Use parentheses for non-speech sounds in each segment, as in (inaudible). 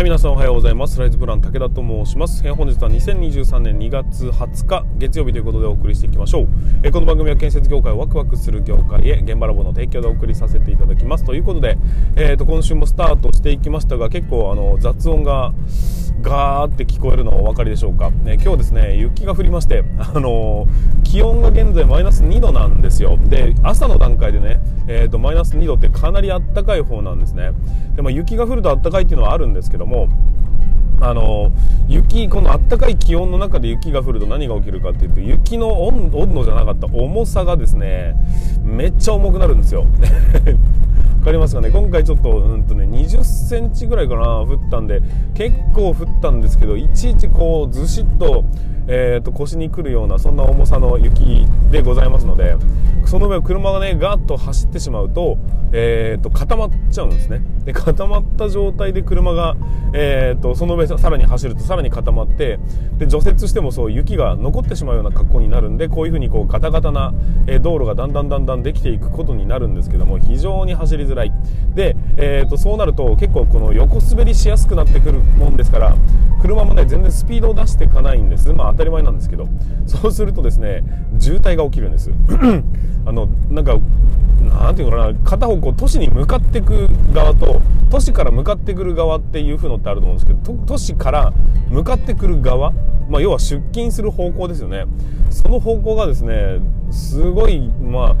はい、皆さんおはようございます。ライズプラン武田と申します。え、本日は2023年2月20日月曜日ということでお送りしていきましょう。え、この番組は建設業界をワクワクする業界へ現場ラボの提供でお送りさせていただきます。ということで、えー、と今週もスタートしていきましたが、結構あの雑音がガーって聞こえるのお分かりでしょうか？ね、今日ですね、雪が降りまして、あの気温が現在マイナス2度なんですよ。で、朝の段階でね、えー、とマイナス2度ってかなりあったかい方なんですね。で、まあ、雪が降るとあったかいっていうのはあるんですけどもあの雪このあったかい気温の中で雪が降ると何が起きるかっていうと雪の温度じゃなかった重さがですねめっちゃ重くなるんですよかりますかね。今回ちょっと,、うんとね、20センチぐらいかな降ったんで結構降ったんですけどいちいちこうずしっと,、えーと、腰にくるようなそんな重さの雪でございますのでその上を車がねガーッと走ってしまうと,、えーと、固まっちゃうんですね。で固まった状態で車が、えーと、その上さらに走るとさらに固まってで除雪してもそう雪が残ってしまうような格好になるんでこういうふうにこうガタガタな、え、道路がだんだんだんだんできていくことになるんですけども非常に走りづらい。で、えー、とそうなると結構この横滑りしやすくなってくるもんですから車もね全然スピードを出していかないんです。まあたり前なんですけどそうするとですね渋滞が起きるんです。(clears throat) あのなんかなんていうかな片方こう都市に向かってく側と都市から向かってくる側っていう風のってあると思うんですけど都市から向かってくる側、まあ、要は出勤する方向ですよね。その方向がですねすごいまあ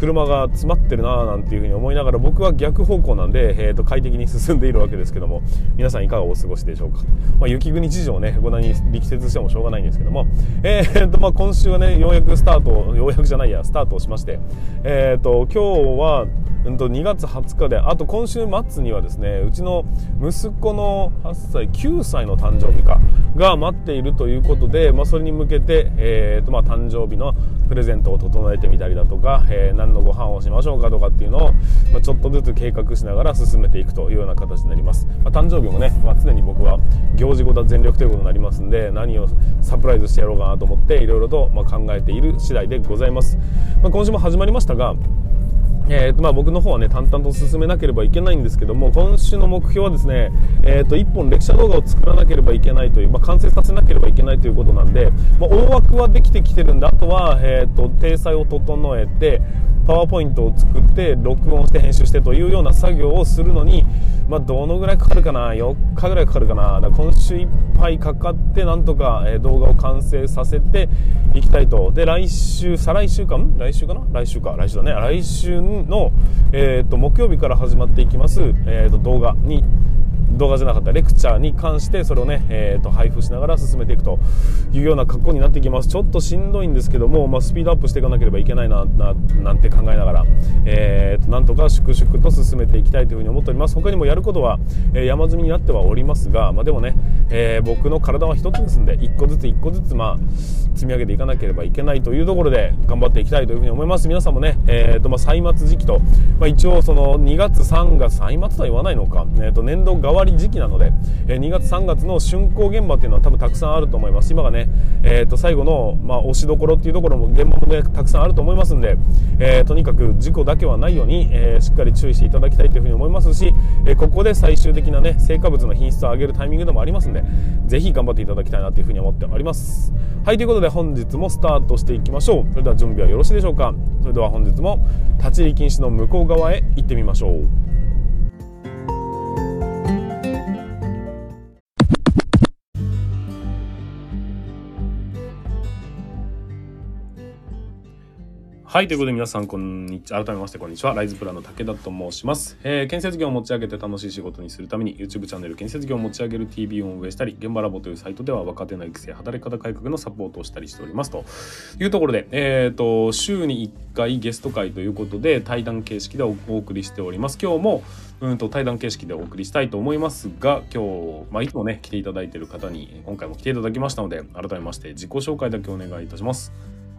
車が詰まってるなぁなんていうふうに思いながら僕は逆方向なんで、えー、と快適に進んでいるわけですけども皆さんいかがお過ごしでしょうか、まあ、雪国事情ねご覧に力説してもしょうがないんですけども、えーとまあ、今週はねようやくスタートようやくじゃないやスタートをしまして、えーと、今日はうんと2月20日であと今週末にはですねうちの息子の8歳9歳の誕生日かが待っているということで、まあ、それに向けて、えーとまあ、誕生日のプレゼントを整えてみたりだとか、えー、何のご飯をしましょうかとかっていうのを、まあ、ちょっとずつ計画しながら進めていくというような形になります、ま、誕生日もね、ま、常に僕は行事ごと全力ということになりますんで何をサプライズしてやろうかなと思っていろいろとま考えている次第でございます、ま今週も始まりましたがえーとまあ、僕の方はね淡々と進めなければいけないんですけども今週の目標はですね、えー、と1本歴史動画を作らなければいけないという、まあ、完成させなければいけないということなんで、まあ、大枠はできてきてるんであとは、えーと、体裁を整えてパワーポイントを作って録音して編集してというような作業をするのに、まあ、どのぐらいかかるかな4日ぐらいかかるかなだ今週いっぱいかかってなんとか、動画を完成させていきたいと。で来週再来週か来週かな？来週か。来週だね。来週の、えーと、木曜日から始まっていきます、えーと動画に動画じゃなかったレクチャーに関してそれをね、えー、と配布しながら進めていくというような格好になってきます。ちょっとしんどいんですけども、まあ、スピードアップしていかなければいけないななんて考えながら、えー、となんとか粛々と進めていきたいというふうに思っております。他にもやることは、え、山積みになってはおりますが、まあ、でもね、えー、僕の体は一つですんで一個ずつ一個ずつまあ積み上げていかなければいけないというところで頑張っていきたいというふうに思います。皆さんもね、えーとまあ、歳末時期と、まあ、一応その2月3月歳末とは言わないのか、えー、と年度代わり時期なので、え、2月3月の竣工現場っていうのは多分たくさんあると思います。今がね、えー、と最後の、まあ、押しどころっていうところも現場もねたくさんあると思いますんで、えー、とにかく事故だけはないように、えー、しっかり注意していただきたいというふうに思いますし、え、ここで最終的なね成果物の品質を上げるタイミングでもありますんでぜひ頑張っていただきたいなというふうに思っております。はいということで本日もスタートしていきましょう。それでは準備はよろしいでしょうか。それでは本日も立ち入り禁止の向こう側へ行ってみましょう。はい。ということで皆さん、こんにちは。改めまして、こんにちは。ライズプランの武田と申します。えー、建設業を持ち上げて楽しい仕事にするために、YouTube チャンネル建設業を持ち上げる TV を運営したり、現場ラボというサイトでは若手の育成、働き方改革のサポートをしたりしております。というところで、えっ、ー、と、週に1回ゲスト会ということで、対談形式でお送りしております。今日も、うんと対談形式でお送りしたいと思いますが、今日、まあ、いつもね、来ていただいている方に、今回も来ていただきましたので、改めまして自己紹介だけお願いいたします。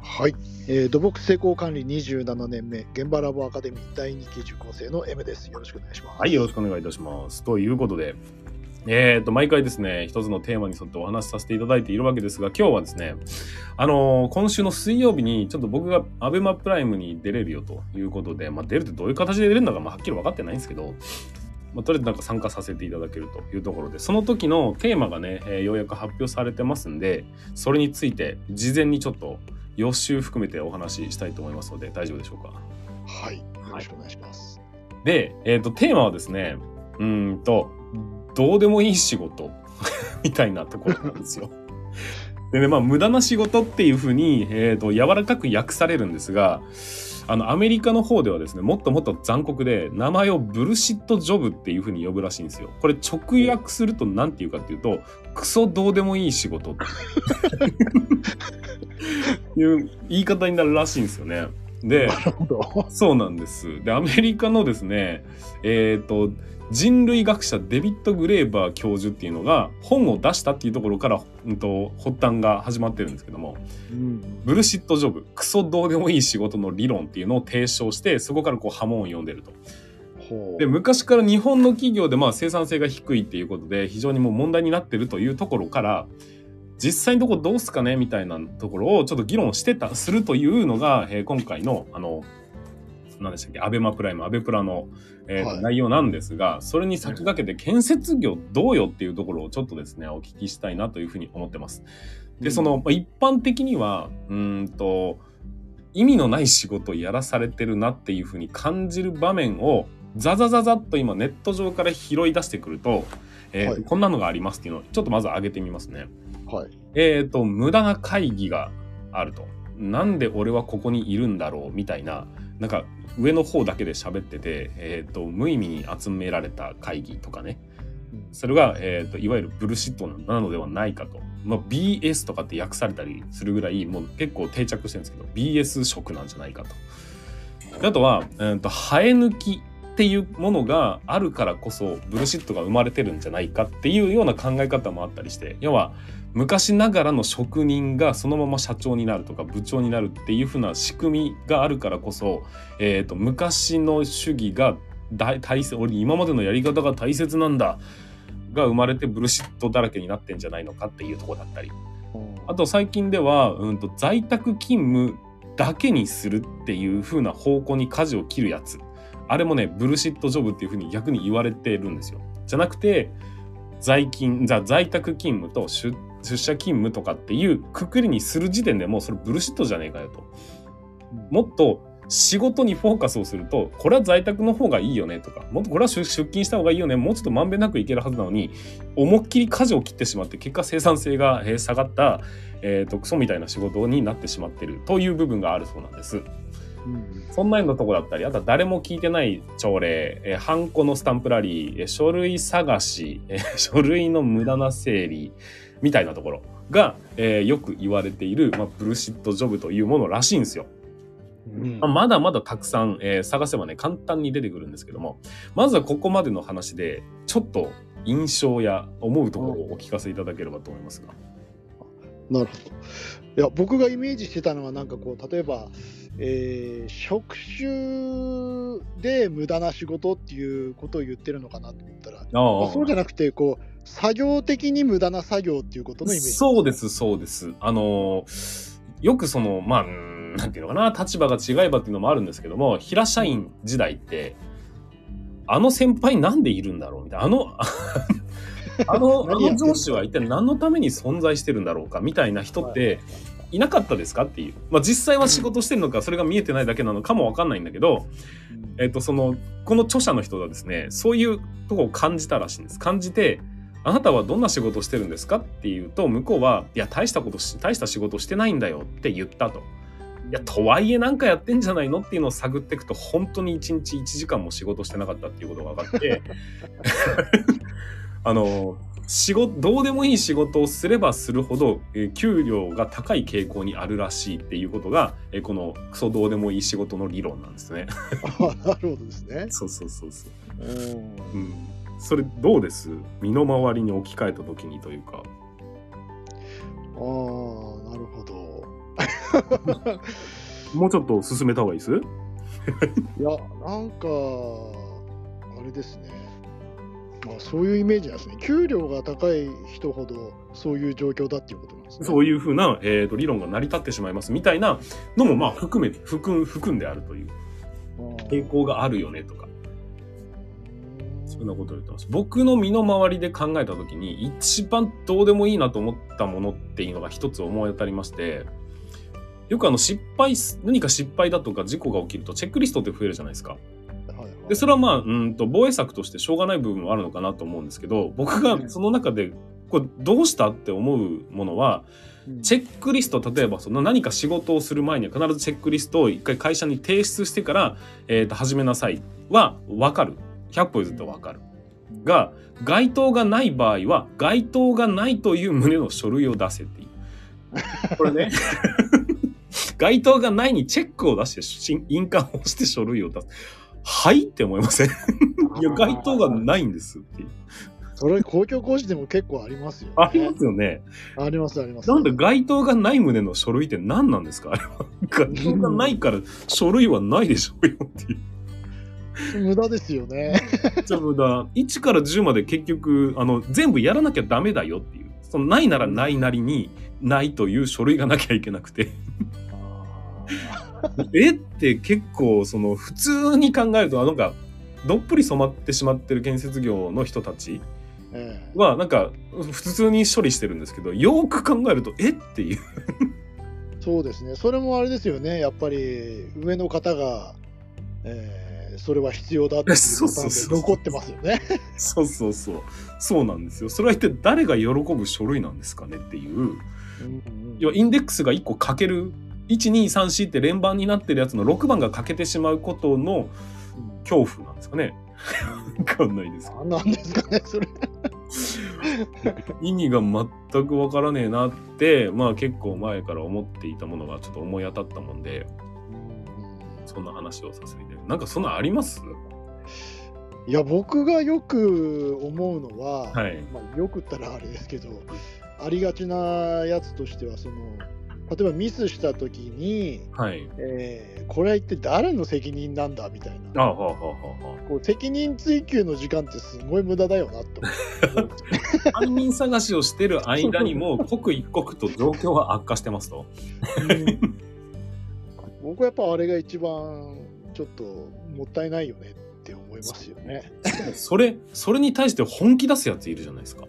はい、えー、土木施工管理27年目、現場ラボアカデミー第2期受講生の M です。よろしくお願いします。はい、よろしくお願いいたします。ということで、え、ー、と、毎回ですね、一つのテーマに沿ってお話しさせていただいているわけですが、今日はですね、あのー、今週の水曜日に、ちょっと僕がアベマプライムに出れるよということで、まあ、出るってどういう形で出れるのか、まあ、はっきり分かってないんですけど、まあ、とりあえずなんか参加させていただけるというところで、その時のテーマがね、えーようやく発表されてますんで、それについて事前にちょっと予習含めてお話ししたいと思いますので、大丈夫でしょうか？はい。よろしくお願いします。で、えっ、と、テーマはですね、うーんと、どうでもいい仕事 (laughs) みたいなところなんですよ。でね、まあ、無駄な仕事っていうふうに、えっ、と、柔らかく訳されるんですが、あの、アメリカの方ではですね、もっともっと残酷で、名前をブルシットジョブっていうふうに呼ぶらしいんですよ。これ直訳すると何て言うかっていうと、クソどうでもいい仕事っていう言い方になるらしいんですよね。で。そうなんです。で、アメリカのですね、えっ、と、人類学者デビッド・グレーバー教授っていうのが本を出したっていうところから、うん、と発端が始まってるんですけども、うん。ブルシットジョブ、クソどうでもいい仕事の理論っていうのを提唱して、そこからこう波紋を読んでると。で、昔から日本の企業でまあ生産性が低いっていうことで非常にもう問題になってるというところから、実際のところどうすかねみたいなところをちょっと議論してた、するというのが、えー今回の、あの、何でしたっけ、アベマプライム、アベプラの、えーはい内容なんですが、それに先駆けて建設業どうよっていうところをちょっとですね、お聞きしたいなというふうに思ってます。で、その、まあ一般的には、うーんと、意味のない仕事をやらされてるなっていうふうに感じる場面を、ザザザザッと今ネット上から拾い出してくると、えーとはいこんなのがありますっていうのをちょっとまず上げてみますね。はい。えっ、と、無駄な会議があると。なんで俺はここにいるんだろうみたいな、なんか上の方だけで喋ってて、えっ、と、無意味に集められた会議とかね。それが、えー、といわゆるブルシットなのではないかと。まあ、BS とかって訳されたりするぐらい、もう結構定着してるんですけど、BS 色なんじゃないかと。であとは、えー、と生え抜きっていうものがあるからこそブルシットが生まれてるんじゃないかっていうような考え方もあったりして要は昔ながらの職人がそのまま社長になるとか部長になるっていう風な仕組みがあるからこそ、えー、と昔の主義が大大切俺今までのやり方が大切なんだが生まれてブルシットだらけになってんじゃないのかっていうところだったり。あと最近では、うん、と在宅勤務だけにするっていう風な方向に舵を切るやつあれもねブルシットジョブっていう風に逆に言われてるんですよ。じゃなくて在勤在在宅勤務と出出社勤務とかっていうくくりにする時点でもうそれブルシットじゃねえかよと。もっと仕事にフォーカスをするとこれは在宅の方がいいよねとかもっとこれは出出勤した方がいいよねもうちょっとまんべんなくいけるはずなのに思いっきり舵を切ってしまって結果生産性がえー下がった、えー、とクソみたいな仕事になってしまってるという部分があるそうなんです。うんそんなようなとこだったり、あとは誰も聞いてない朝礼、えーハンコのスタンプラリー、えー書類探し、えー (laughs) 書類の無駄な整理、みたいなところが、えーよく言われている、まあ、ブルシットジョブというものらしいんですよ。うんまあまだまだたくさん、えー探せばね、簡単に出てくるんですけども、まずはここまでの話で、ちょっと印象や思うところをお聞かせいただければと思いますが。なるほど。いや、僕がイメージしてたのは、なんかこう、例えば、えー職種で無駄な仕事っていうことを言ってるのかなと思ったら、あまあそうじゃなくて、こう、作業的に無駄な作業っていうことのイメージ。そうです、そうです。あのーよくその、まあ、なんていうのかな、立場が違えばっていうのもあるんですけども、平社員時代って、あの先輩なんでいるんだろうみたいな、あの、あの、(laughs) あの？の上司は一体何のために存在してるんだろうかみたいな人って、いなかったですかっていう。まあ実際は仕事してるのか、それが見えてないだけなのかもわかんないんだけど、えっと、その、この著者の人がですね、そういうとこを感じたらしいんです。感じて、あなたはどんな仕事をしてるんですかっていうと、向こうは、いや、大したことし、大した仕事してないんだよって言ったと。いや、とはいえなんかやってんじゃないのっていうのを探っていくと、本当に1日1時間も仕事してなかったっていうことが分かって、(laughs) あの、仕事、どうでもいい仕事をすればするほど、えー給料が高い傾向にあるらしいっていうことが、えーこのクソどうでもいい仕事の理論なんですね。あ (laughs) なるほどですね。そうそうそうそう。うんうん。それどうです？身の回りに置き換えた時にというか。ああ、なるほど。(laughs) (laughs) もうちょっと進めた方がいいです？いや、なんか、あれですね。まあ、そういうイメージなんですね。給料が高い人ほどそういう状況だっていうことなんですね。そういうふうな、えー、と理論が成り立ってしまいますみたいなのもまあ含め含ん含んであるといううん傾向があるよねとかそんなこと言ってます。僕の身の回りで考えた時に、一番どうでもいいなと思ったものっていうのが一つ思い当たりまして、よくあの失敗す、何か失敗だとか事故が起きるとチェックリストって増えるじゃないですか。で、それはまあ、うんと、防衛策としてしょうがない部分はあるのかなと思うんですけど、僕がその中で、これどうしたって思うものは、うんチェックリスト、例えばその何か仕事をする前には必ずチェックリストを一回会社に提出してから、えーと、始めなさいは分かる。100歩譲って分かる。が、該当がない場合は、該当がないという旨の書類を出せっていう。これね。(laughs) (laughs) 該当がないにチェックを出して、し印鑑をして書類を出す。はい？って思いません？いや、該当がないんですっていう。それ公共工事でも結構ありますよ、ね。ありますよね。ありますあります。なんで該当がない旨の書類って何なんですか？あれは。該当がないから書類はないでしょうよっていう。無駄ですよね。めっちゃ無駄。1から10まで結局、あの、全部やらなきゃダメだよっていう。そのないならないなりに、ないという書類がなきゃいけなくて。(laughs) えって結構、その、普通に考えると、あなんか、どっぷり染まってしまってる建設業の人たちええは、なんか、普通に処理してるんですけど、よーく考えると、えっていう。そうですね。それもあれですよね。やっぱり上の方が、えーそれは必要だっていう残ってますよね。(laughs) そうそうそう。そうなんですよ。それは一体誰が喜ぶ書類なんですかねっていう。うんうん要はインデックスが1個欠ける1234って連番になってるやつの6番が欠けてしまうことの恐怖なんですかね。わかんないです何なんですかね、それ。意味が全くわからねえなってまあ結構前から思っていたものがちょっと思い当たったもんでそんな話をさせていただいて。なんかそんなんあります？いや、僕がよく思うのは、はい。まあ、よくったらあれですけど、ありがちなやつとしては、その例えばミスしたときに、はいえーこれは一体誰の責任なんだみたいな。あはあはあはこう責任追及の時間ってすごい無駄だよなって思うあ犯人探しをしてる間にも刻一刻と状況は悪化してますとうん僕はやっぱあれが一番ちょっともったいないよねって思いますよね。それ、それに対して本気出すやついるじゃないですか。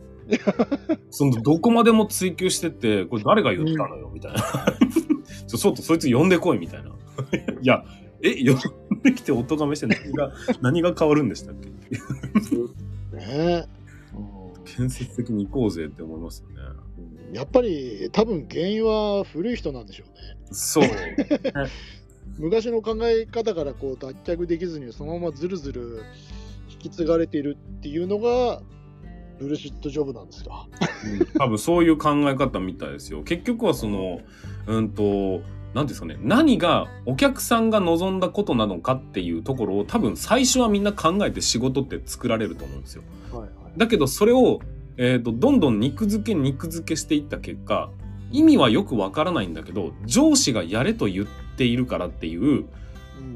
その、どこまでも追求してって、これ誰が言ったのよ、みたいな。(laughs) ちょ、っとそいつ呼んでこい、みたいな。(laughs) いや、え、呼んできてお咎めして何が、何が変わるんでしたっけ？ね建設的に行こうぜって思いますよね。うんやっぱり多分原因は古い人なんでしょうね。そう。(laughs) 昔の考え方からこう脱却できずにそのままずるずる引き継がれているっていうのがブルシットジョブなんですか？うん多分そういう考え方みたいですよ。結局はその、うんと、なんですかね、何がお客さんが望んだことなのかっていうところを多分最初はみんな考えて仕事って作られると思うんですよ。はいはいだけどそれを、えー、とどんどん肉付け肉付けしていった結果意味はよくわからないんだけど上司がやれと言っているからっていううん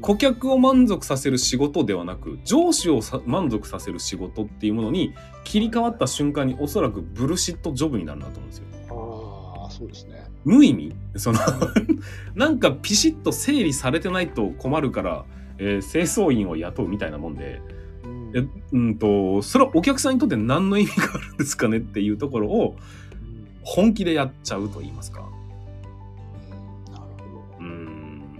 顧客を満足させる仕事ではなく上司をさ満足させる仕事っていうものに切り替わった瞬間におそらくブルシットジョブになるなと思うんですよ。ああそうですね。無意味？(laughs) その (laughs) なんかピシッと整理されてないと困るから、えー清掃員を雇うみたいなもんで。うんえうんとそれはお客さんにとって何の意味があるんですかねっていうところを本気でやっちゃうと言いますか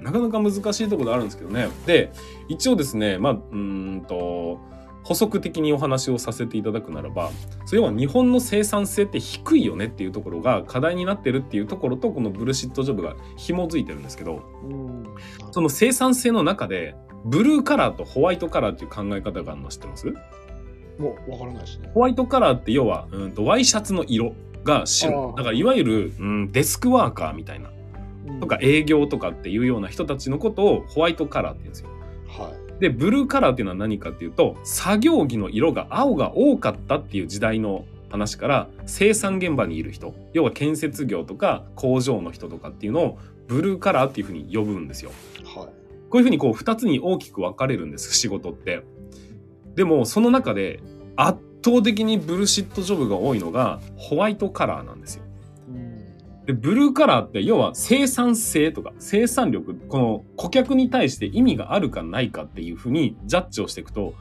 なかなか難しいところであるんですけどね。で一応ですねまあうんと補足的にお話をさせていただくならばそれは日本の生産性って低いよねっていうところが課題になってるっていうところとこのブルシットジョブが紐づいてるんですけどうん。その生産性の中でブルーカラーとホワイトカラーっていう考え方があるの知ってます？もうわからないですね。ホワイトカラーって要は、うん、とワイシャツの色が白。だからいわゆる、うん、デスクワーカーみたいな。うんとか営業とかっていうような人たちのことをホワイトカラーって言うんですよ。はい。でブルーカラーっていうのは何かっていうと作業着の色が青が多かったっていう時代の話から生産現場にいる人要は建設業とか工場の人とかっていうのをブルーカラーっていうふうに呼ぶんですよ。はい。こういうふうにこう2つに大きく分かれるんです仕事って。でもその中で圧倒的にブルシットジョブが多いのがホワイトカラーなんですよ。うんでブルーカラーって要は生産性とか生産力この顧客に対して意味があるかないかっていうふうにジャッジをしていくと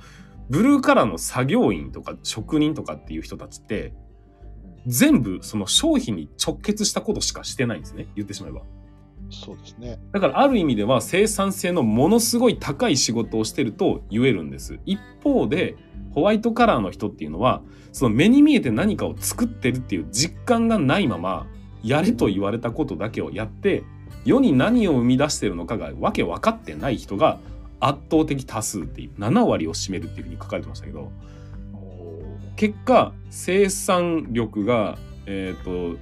ブルーカラーの作業員とか職人とかっていう人たちって、全部その商品に直結したことしかしてないんですね。言ってしまえば。そうですね。だからある意味では生産性のものすごい高い仕事をしてると言えるんです。一方で、ホワイトカラーの人っていうのは、その目に見えて何かを作ってるっていう実感がないまま、やれと言われたことだけをやって、世に何を生み出してるのかがわけ分かってない人が圧倒的多数っていう、7割を占めるっていうふうに書かれてましたけど、結果、生産力が、えっ、と、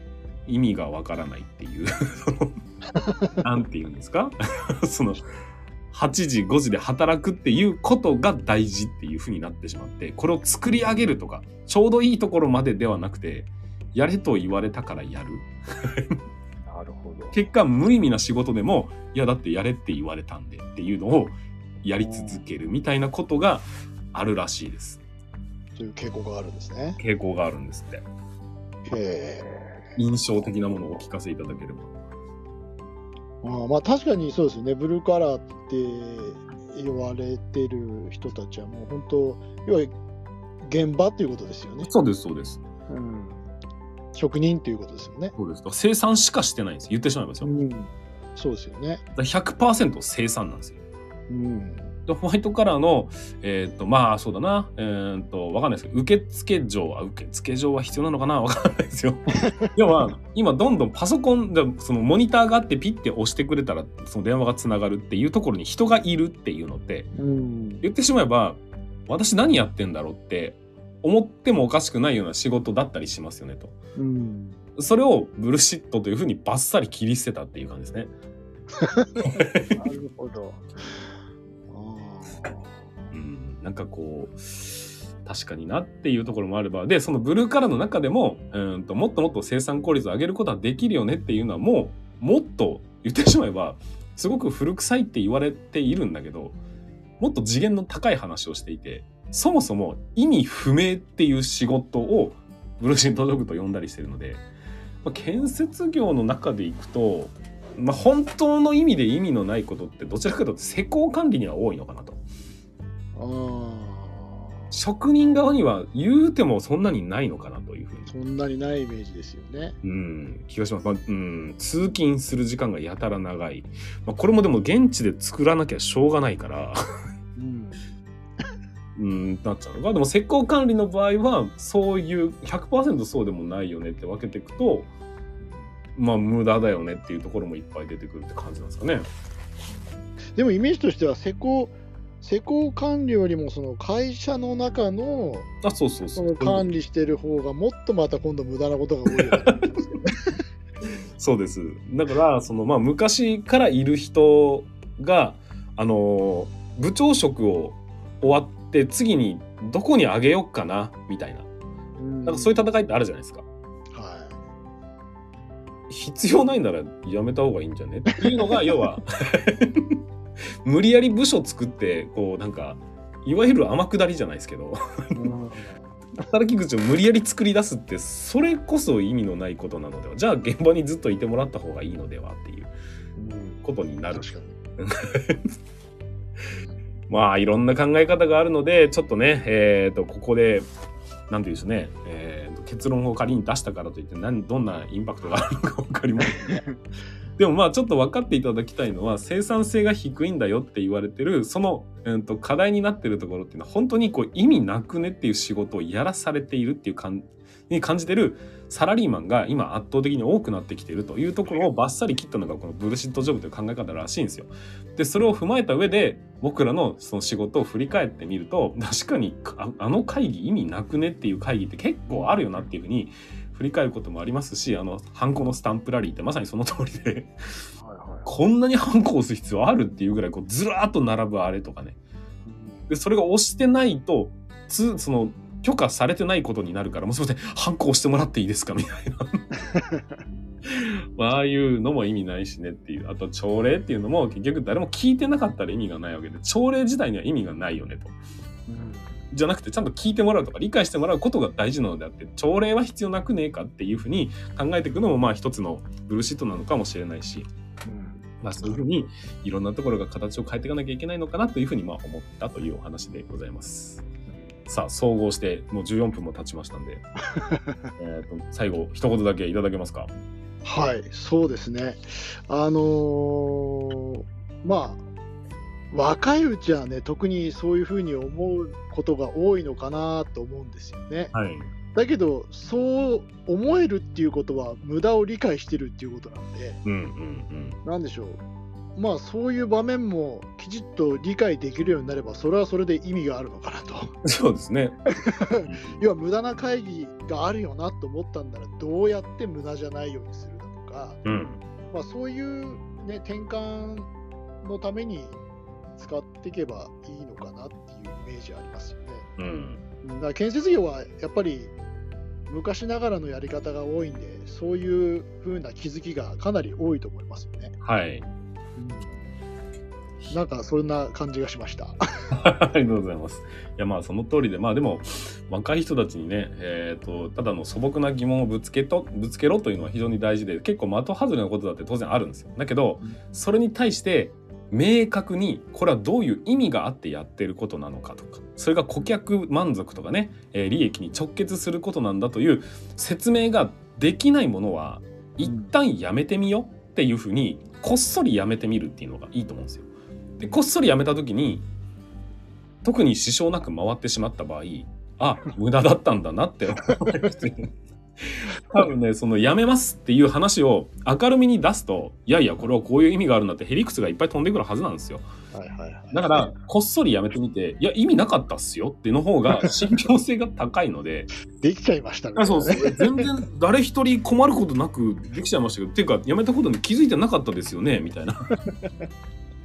意味がわからないっていう、そ (laughs) のなんて言うんですか？(laughs) その、8時、5時で働くっていうことが大事っていう風になってしまって、これを作り上げるとか、ちょうどいいところまでではなくて、やれと言われたからやる。なるほど。結果、無意味な仕事でも、いや、だってやれって言われたんでっていうのをやり続けるみたいなことがあるらしいです。という傾向があるんですね。傾向があるんですって。へえ。印象的なものをお聞かせいただければ。ああまあ確かにそうですよね。ブルーカラーって言われてる人たちはもう本当、要は現場っていうことですよね。そうです、そうです。うん。職人っていうことですよね。そうです。だから生産しかしてないんです。言ってしまいますよ。うん。そうですよね。だから100%生産なんですよ。うん。でホワイトカラーの、えっ、と、まあ、そうだな、えっ、と、わかんないですけど、受付状は、受付状は必要なのかな？わかんないですよ。(laughs) 要は、今、どんどんパソコンで、そのモニターがあってピッて押してくれたら、その電話がつながるっていうところに人がいるっていうのって、うん。言ってしまえば、私何やってんだろうって思ってもおかしくないような仕事だったりしますよねと。うん。それをブルシットというふうにバッサリ切り捨てたっていう感じですね。なるほど。あうん、なんかこう、確かになっていうところもあれば、で、そのブルーカラーの中でも、うんともっともっと生産効率を上げることはできるよねっていうのはもう、もっと言ってしまえば、すごく古臭いって言われているんだけど、もっと次元の高い話をしていて、そもそも意味不明っていう仕事をブルーシットジョブと呼んだりしてるので、まあ、建設業の中でいくと、まあ、本当の意味で意味のないことってどちらかというと施工管理には多いのかなと。職人側には言うてもそんなにないのかなというふうにあ。、そんなにないイメージですよね。うん、気がします。まあうん、通勤する時間がやたら長い。まあ、これもでも現地で作らなきゃしょうがないから、うん。うん、なっちゃうのか。でも施工管理の場合は、そういう100%そうでもないよねって分けていくと、まあ無駄だよねっていうところもいっぱい出てくるって感じなんですかね。でもイメージとしては施工施工管理よりもその会社の中のあ、そうそうそ。そうの管理してる方がもっとまた今度無駄なことが多いねそうです。だから、その、まあ、昔からいる人が、あの、部長職を終わって、次にどこにあげようかな、みたいな。うんなんかそういう戦いってあるじゃないですか。は必要ないならやめた方がいいんじゃね？っていうのが、(laughs) 要は、無理やり部署作って、こう、なんか、いわゆる天下りじゃないですけど、働き口を無理やり作り出すって、それこそ意味のないことなのでは。じゃあ現場にずっといてもらった方がいいのではっていうことになる。(laughs) まあいろんな考え方があるのでちょっとねえっ、とここで何て言うんでしょうね、えーと結論を仮に出したからといって何どんなインパクトがあるのか分かりません (laughs) でもまあちょっと分かっていただきたいのは生産性が低いんだよって言われてるその、えーと課題になってるところっていうのは本当にこう意味なくねっていう仕事をやらされているっていう感に感じてるサラリーマンが今圧倒的に多くなってきているというところをバッサリ切ったのがこのブルシットジョブという考え方らしいんですよ。でそれを踏まえた上で僕らのその仕事を振り返ってみると確かにああの会議意味なくねっていう会議って結構あるよなっていうふうに振り返ることもありますしあのハンコのスタンプラリーってまさにその通りでこんなにハンコを押す必要あるっていうぐらいこうずらーっと並ぶあれとかねい。でそれが押してないとつその許可されてないことになるからもうすいませんハンコ押してもらっていいですか？みたいな。(laughs) まあああいうのも意味ないしねっていうあと朝礼っていうのも結局誰も聞いてなかったら意味がないわけで朝礼自体には意味がないよねと。うんじゃなくてちゃんと聞いてもらうとか理解してもらうことが大事なのであって朝礼は必要なくねえかっていうふうに考えていくのもまあ一つのブルーシートなのかもしれないし、まあ、そういうふうにいろんなところが形を変えていかなきゃいけないのかなというふうにまあ思ったというお話でございます。さあ、総合して、もう14分も経ちましたんで、(laughs) えっと、最後、一言だけいただけますか？はい、そうですね。あのーまあ、若いうちはね、特にそういうふうに思うことが多いのかなと思うんですよね。はい。だけど、そう思えるっていうことは、無駄を理解してるっていうことなんで、うんうんなんでしょう？まあ、そういう場面もきちっと理解できるようになれば、それはそれで意味があるのかなと。うん。そうですね。(laughs) 要は無駄な会議があるよなと思ったんなら、どうやって無駄じゃないようにするだとか、うん。まあ、そういう、ね、転換のために使っていけばいいのかなっていうイメージありますよね。うん。だから建設業はやっぱり昔ながらのやり方が多いんで、そういう風な気づきがかなり多いと思いますよね。はい。なんかそんな感じがしました。(laughs) ありがとうございます。いやまあその通りでまあでも若い人たちにね、えー、とただの素朴な疑問をぶつけとぶつけろというのは非常に大事で結構的外れなことだって当然あるんですよ。だけどうんそれに対して明確にこれはどういう意味があってやってることなのかとかそれが顧客満足とかね、えー利益に直結することなんだという説明ができないものは一旦やめてみようっていうふうにこっそりやめてみるっていうのがいいと思うんですよ。でこっそりやめた時に特に支障なく回ってしまった場合あ無駄だったんだなって思います (laughs) 多分ねそのやめますっていう話を明るみに出すといやいやこれはこういう意味があるんだってへりくつがいっぱい飛んでくるはずなんですよはいはいはい。だからこっそりやめてみていや意味なかったっすよっての方が (laughs) 信憑性が高いのでできちゃいましたね。あそうそう全然誰一人困ることなくできちゃいましたけどっていうかやめたことに気づいてなかったですよねみたいな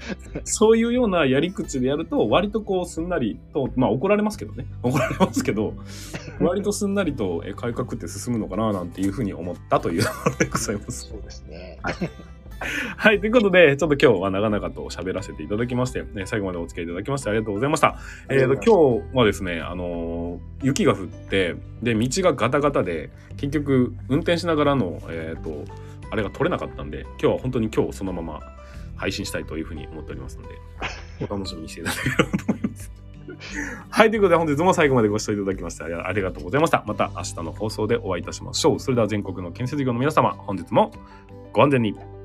(laughs) そういうようなやり口でやると割とこうすんなりとまあ怒られますけどね怒られますけど (laughs) 割とすんなりとえ改革って進むのかななんていうふうに思ったというところでございます。そうですね。はいということでちょっと今日は長々と喋らせていただきまして、ね、最後までお付き合いいただきましてありがとうございました。えー、と今日はですね、あのー雪が降ってで道がガタガタで結局運転しながらの、えー、とあれが取れなかったんで今日は本当に今日そのまま配信したいというふうに思っておりますので (laughs) お楽しみにしていただければと思います。はいということで本日も最後までご視聴いただきましてありありがとうございました。また明日の放送でお会いいたしましょう。それでは全国の建設業の皆様本日もご安全に。